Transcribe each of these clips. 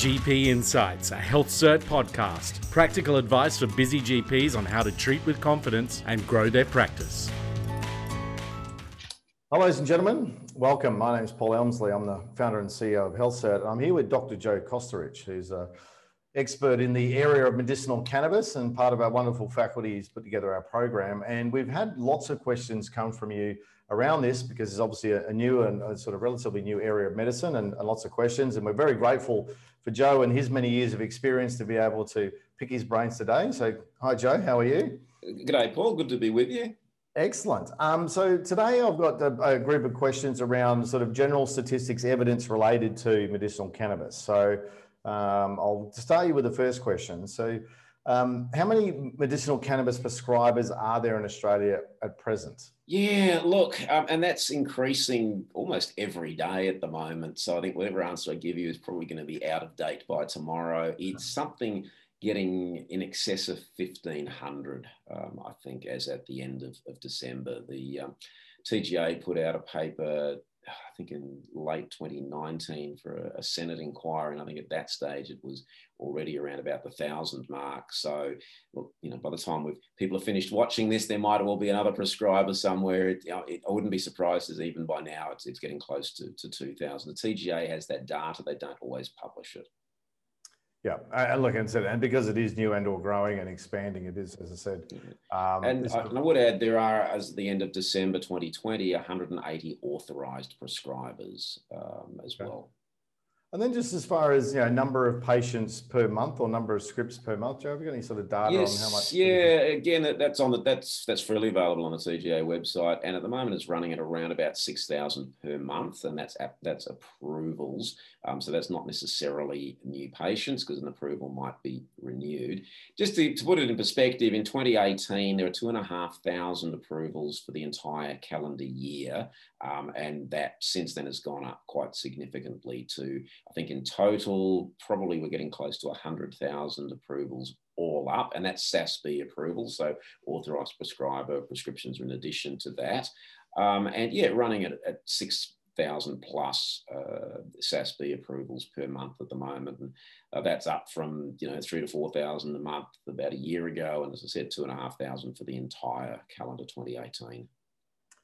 GP Insights, a HealthCert podcast. Practical advice for busy GPs on how to treat with confidence and grow their practice. Hello, ladies and gentlemen. Welcome. My name is Paul Elmsley. I'm the founder and CEO of HealthCert. I'm here with Dr. Joe Kosterich, who's an expert in the area of medicinal cannabis and part of our wonderful faculty. He's put together our program. And we've had lots of questions come from you around this because it's obviously a, new and a sort of relatively new area of medicine and, and, lots of questions. And we're very grateful for Joe and his many years of experience to be able to pick his brains today. So, hi, Joe. How are you? Good day, Paul. Good to be with you. Excellent. Um, so today I've got a, a, group of questions around sort of general statistics evidence related to medicinal cannabis. So um, I'll start you with the first question. So um, how many medicinal cannabis prescribers are there in Australia at present? Yeah, look, um, and that's increasing almost every day at the moment. So I think whatever answer I give you is probably going to be out of date by tomorrow. It's something getting in excess of 1500, um, I think, as at the end of, of December. The um, TGA put out a paper I think in late 2019 for a, a, Senate inquiry, and I think at that stage it was already around about the thousand mark. So, look, you know, by the time we've people have finished watching this, there might well be another prescriber somewhere. It, you know, it, I wouldn't be surprised as even by now it's, it's getting close to, to 2,000. The TGA has that data; they don't always publish it. Yeah, and look, and said, and because it is new and or growing and expanding, it is, as I said. Um, and I, I would add, there are, as the end of December 2020, 180 authorised prescribers um, as okay. well. And then just as far as you know, number of patients per month or number of scripts per month, Joe, have you got any sort of data yes, on how much? Yeah, again, that's on the that's that's freely available on the TGA website, and at the moment it's running at around about six thousand per month, and that's that's approvals. Um, so that's not necessarily new patients because an approval might be renewed. Just to, to put it in perspective, in 2018 there were two and a half thousand approvals for the entire calendar year, um, and that since then has gone up quite significantly to I think in total, probably we're getting close to 100,000 approvals all up, and that's SASB approvals, so authorised prescriber prescriptions are in addition to that. Um, and yeah, running at, at 6,000 plus uh, SASB approvals per month at the moment. And uh, that's up from, you know, three to 4,000 a month about a year ago. And as I said, two and a half thousand for the entire calendar 2018.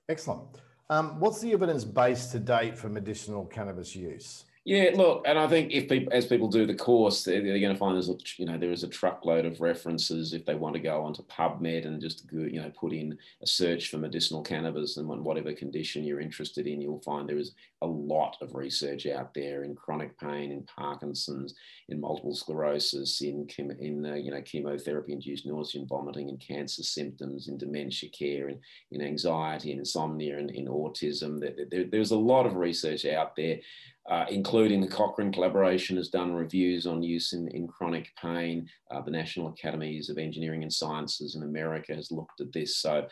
Excellent. Um, what's the evidence base to date for medicinal cannabis use? Yeah, look, and I think if people, as people do the course, they're, they're, going to find there's, a, you know, there is a truckload of references if they want to go onto PubMed and just, you know, put in a search for medicinal cannabis and whatever condition you're interested in, you'll find there is a lot of research out there in chronic pain, in Parkinson's, in multiple sclerosis, in, in uh, you know, chemotherapy-induced nausea and vomiting, in cancer symptoms, in dementia care, in, in anxiety and insomnia, and in autism. There, there, there's a lot of research out there uh, including the Cochrane collaboration has done reviews on use in, in chronic pain. Uh, the National Academies of Engineering and Sciences in America has looked at this. So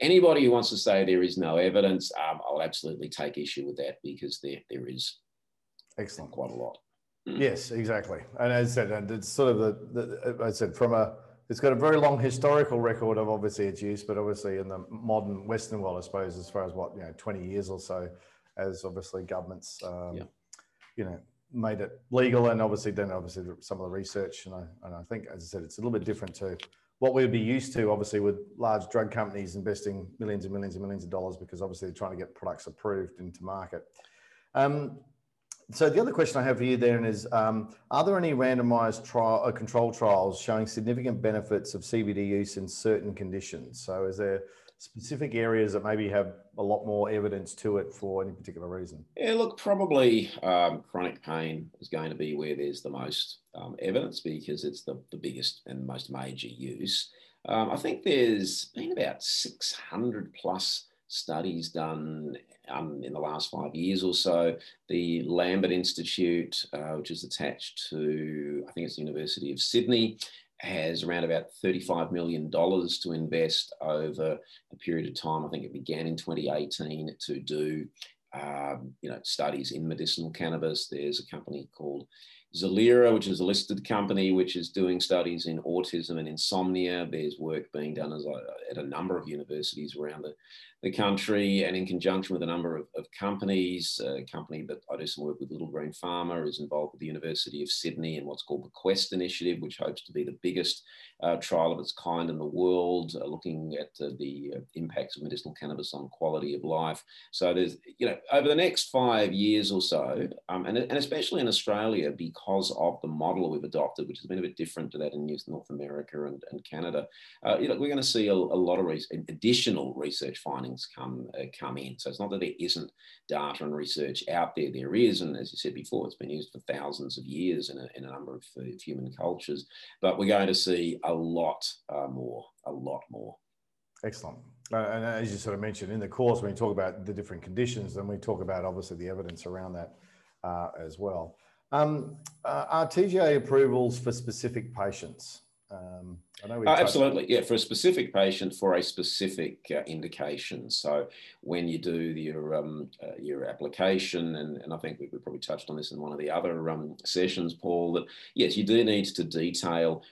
anybody who wants to say there is no evidence, um, I'll absolutely take issue with that because there, there is excellent quite a lot. Mm. Yes, exactly. And as I said, and it's sort of the, the I said from a it's got a very long historical record of obviously its use, but obviously in the modern Western world, I suppose, as far as what you know, 20 years or so, as obviously governments, um, yeah. you know, made it legal, and obviously then obviously some of the research, and I, and I think, as I said, it's a little bit different to what we'd be used to, obviously, with large drug companies investing millions and millions and millions of dollars because obviously they're trying to get products approved into market. Um, so the other question I have for you then is, um, are there any randomized trial uh, control trials showing significant benefits of CBD use in certain conditions? So is there specific areas that maybe have a lot more evidence to it for any particular reason? Yeah, look, probably um, chronic pain is going to be where there's the most um, evidence because it's the, the biggest and most major use. Um, I think there's been about 600 plus studies done um, in the last five years or so. The Lambert Institute, uh, which is attached to, I think it's the University of Sydney, has around about $35 million to invest over a period of time. I think it began in 2018 to do um, you know, studies in medicinal cannabis. There's a company called Zelira, which is a listed company which is doing studies in autism and insomnia. There's work being done a, at a number of universities around the, the country and in conjunction with a number of, of companies. A company that I do some work with, Little Green Pharma, is involved with the University of Sydney in what's called the Quest Initiative, which hopes to be the biggest uh, trial of its kind in the world, uh, looking at uh, the impacts of medicinal cannabis on quality of life. So there's, you know, over the next five years or so, um, and, and especially in Australia, because of the model we've adopted, which has been a bit different to that in North America and, and Canada, uh, you know, we're going to see a, a lot of additional research findings come uh, come in. So it's not that there isn't data and research out there. There is, and as you said before, it's been used for thousands of years in a, in a number of human cultures. But we're going to see a lot uh, more, a lot more. Excellent. Uh, and as you sort of mentioned in the course, when we talk about the different conditions, then we talk about obviously the evidence around that uh, as well. Um, uh, are TGA approvals for specific patients? Um, uh, absolutely, yeah, for a specific patient for a specific uh, indication. So when you do your um, uh, your application, and, and I think we, we, probably touched on this in one of the other um, sessions, Paul, that yes, you do need to detail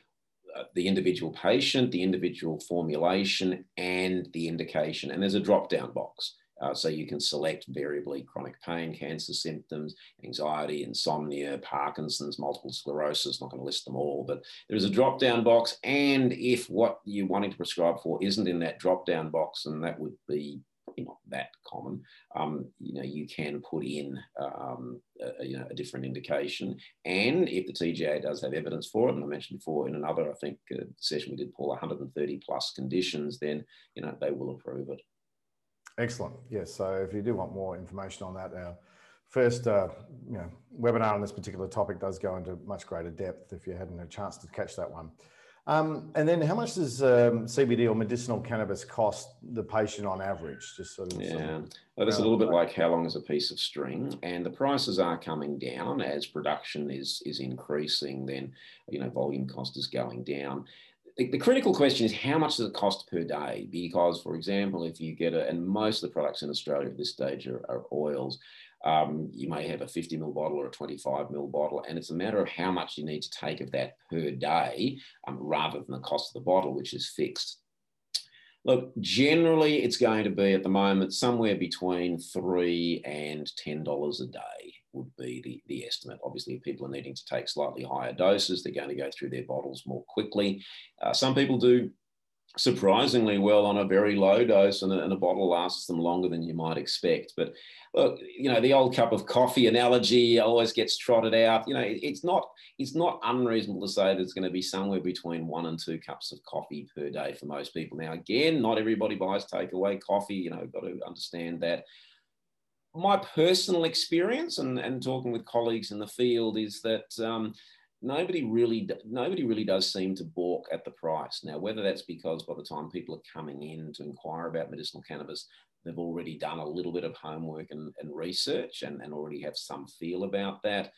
uh, the individual patient, the individual formulation, and the indication. And there's a drop down box. Uh, so you can select variably chronic pain, cancer symptoms, anxiety, insomnia, Parkinson's, multiple sclerosis. Not going to list them all, but there is a drop down box. And if what you're wanting to prescribe for isn't in that drop down box, and that would be not that common, um, you know, you can put in um, a, you know, a different indication. And if the TGA does have evidence for it, and I mentioned before in another, I think, uh, session we did, Paul, 130 plus conditions, then, you know, they will approve it. Excellent. Yes. So if you do want more information on that, our first uh, you know, webinar on this particular topic does go into much greater depth if you hadn't had a chance to catch that one. Um, and then how much does um, CBD or medicinal cannabis cost the patient on average? Just sort of. Yeah, well, that's a little bit like how long is a piece of string, and the prices are coming down as production is is increasing. Then, you know, volume cost is going down the, the, critical question is how much does it cost per day? Because, for example, if you get a, and most of the products in Australia at this stage are, are oils, um, you may have a 50 ml bottle or a 25 ml bottle, and it's a matter of how much you need to take of that per day um, rather than the cost of the bottle, which is fixed. Look, generally, it's going to be at the moment somewhere between three and ten dollars a day would be the, the estimate. Obviously, if people are needing to take slightly higher doses, they're going to go through their bottles more quickly. Uh, some people do surprisingly well on a very low dose, and a, and a, bottle lasts them longer than you might expect. But look, you know, the old cup of coffee analogy always gets trotted out. You know, it, it's not it's not unreasonable to say it's going to be somewhere between one and two cups of coffee per day for most people. Now, again, not everybody buys takeaway coffee. You know, got to understand that my personal experience and, and talking with colleagues in the field is that um, nobody really nobody really does seem to balk at the price. Now whether that's because by the time people are coming in to inquire about medicinal cannabis they've already done a little bit of homework and, and research and, and already have some feel about that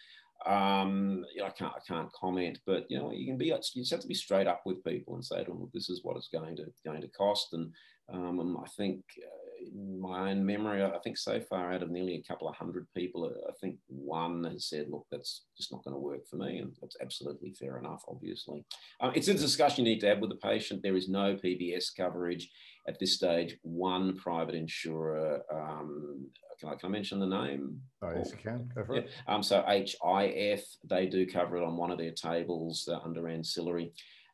um, you know, I can't I can't comment, but you know, you can be you just have to be straight up with people and say to them, look, this is what it's going to going to cost, and um, I think uh, in my own memory, I think so far out of nearly a couple of hundred people, I think one has said, look, that's just not going to work for me. And that's absolutely fair enough, obviously. Um, it's a discussion you need to have with the patient. There is no PBS coverage at this stage. One private insurer, um, can, I, can I mention the name? Oh, yes, you can. Go for yeah. it. Um, so HIF, they do cover it on one of their tables uh, under ancillary.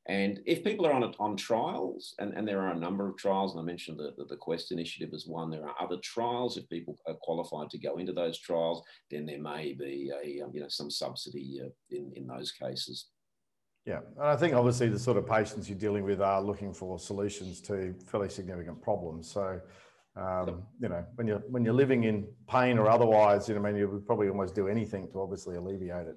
And if people are on on trials, and, and there are a number of trials, and I mentioned the, the, the, Quest initiative as one, there are other trials. If people are qualified to go into those trials, then there may be a um, you know some subsidy uh, in in those cases. Yeah, and I think obviously the sort of patients you're dealing with are looking for solutions to fairly significant problems. So, um, you know, when you're when you're living in pain or otherwise, you know, I mean, you would probably almost do anything to obviously alleviate it.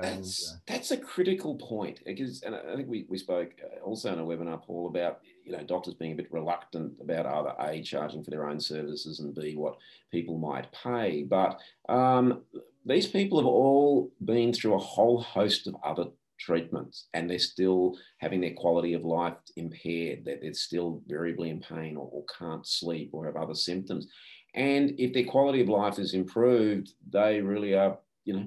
That's, uh, that's a critical point because, and I think we, we spoke uh, also in a webinar, Paul, about you know doctors being a bit reluctant about either a charging for their own services and b what people might pay. But um, these people have all been through a whole host of other treatments and they're still having their quality of life impaired. That they're still variably in pain or, or can't sleep or have other symptoms. And if their quality of life is improved, they really are, you know,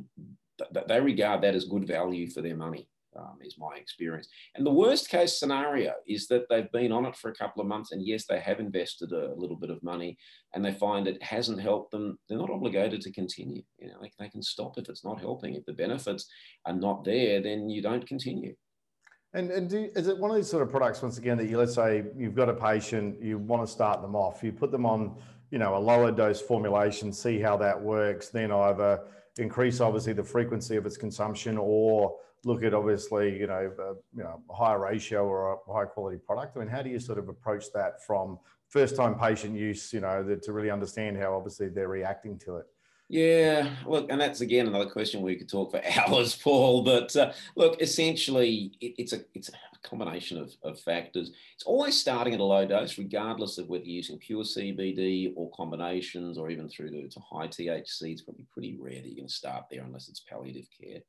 th- they regard that as good value for their money um, is my experience. And the worst case scenario is that they've been on it for a couple of months, and yes, they have invested a little bit of money, and they find it hasn't helped them. They're not obligated to continue. You know, they, they can stop if it's not helping. If the benefits are not there, then you don't continue. And, and do, is it one of these sort of products, once again, that you, let's say you've got a patient, you want to start them off, you put them on, you know, a lower dose formulation, see how that works, then either increase obviously the frequency of its consumption or look at obviously, you know, a, you know, higher ratio or a high quality product? I mean, how do you sort of approach that from first time patient use, you know, to really understand how obviously they're reacting to it? Yeah, look, and that's again another question we could talk for hours, Paul. But uh, look, essentially, it, it's a it's combination of, of factors. It's always starting at a low dose, regardless of whether you're using pure CBD or combinations, or even through to, to high THC. It's probably pretty rare that you're going to start there unless it's palliative care.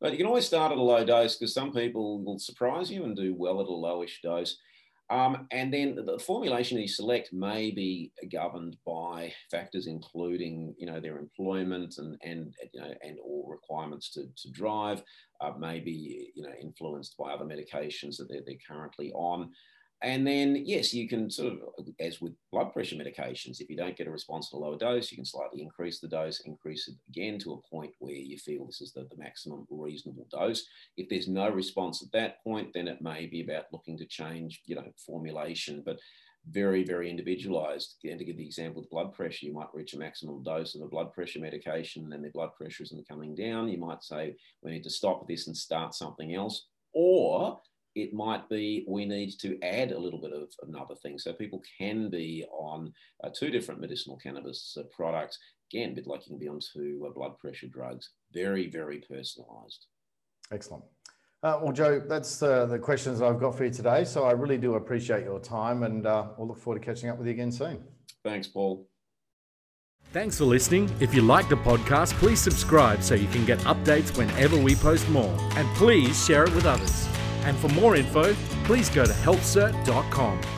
But you can always start at a low dose because some people will surprise you and do well at a lowish dose. Um, and then the formulation you select may be governed by factors including, you know, their employment and and you know and or requirements to, to drive, uh, maybe you know influenced by other medications that they're, they're currently on. And then, yes, you can sort of, as with blood pressure medications, if you don't get a response at a lower dose, you can slightly increase the dose, increase it again to a point where you feel this is the, the maximum reasonable dose. If there's no response at that point, then it may be about looking to change, you know, formulation, but very, very individualized. And to give the example of blood pressure, you might reach a maximum dose of a blood pressure medication and their blood pressure isn't coming down. You might say, we need to stop this and start something else. Or it might be we need to add a little bit of another thing. So people can be on uh, two different medicinal cannabis uh, products. Again, a bit like you can be on two uh, blood pressure drugs. Very, very personalized. Excellent. Uh, well, Joe, that's uh, the questions I've got for you today. So I really do appreciate your time and uh, we'll look forward to catching up with you again soon. Thanks, Paul. Thanks for listening. If you like the podcast, please subscribe so you can get updates whenever we post more. And please share it with others. And for more info, please go to healthcert.com.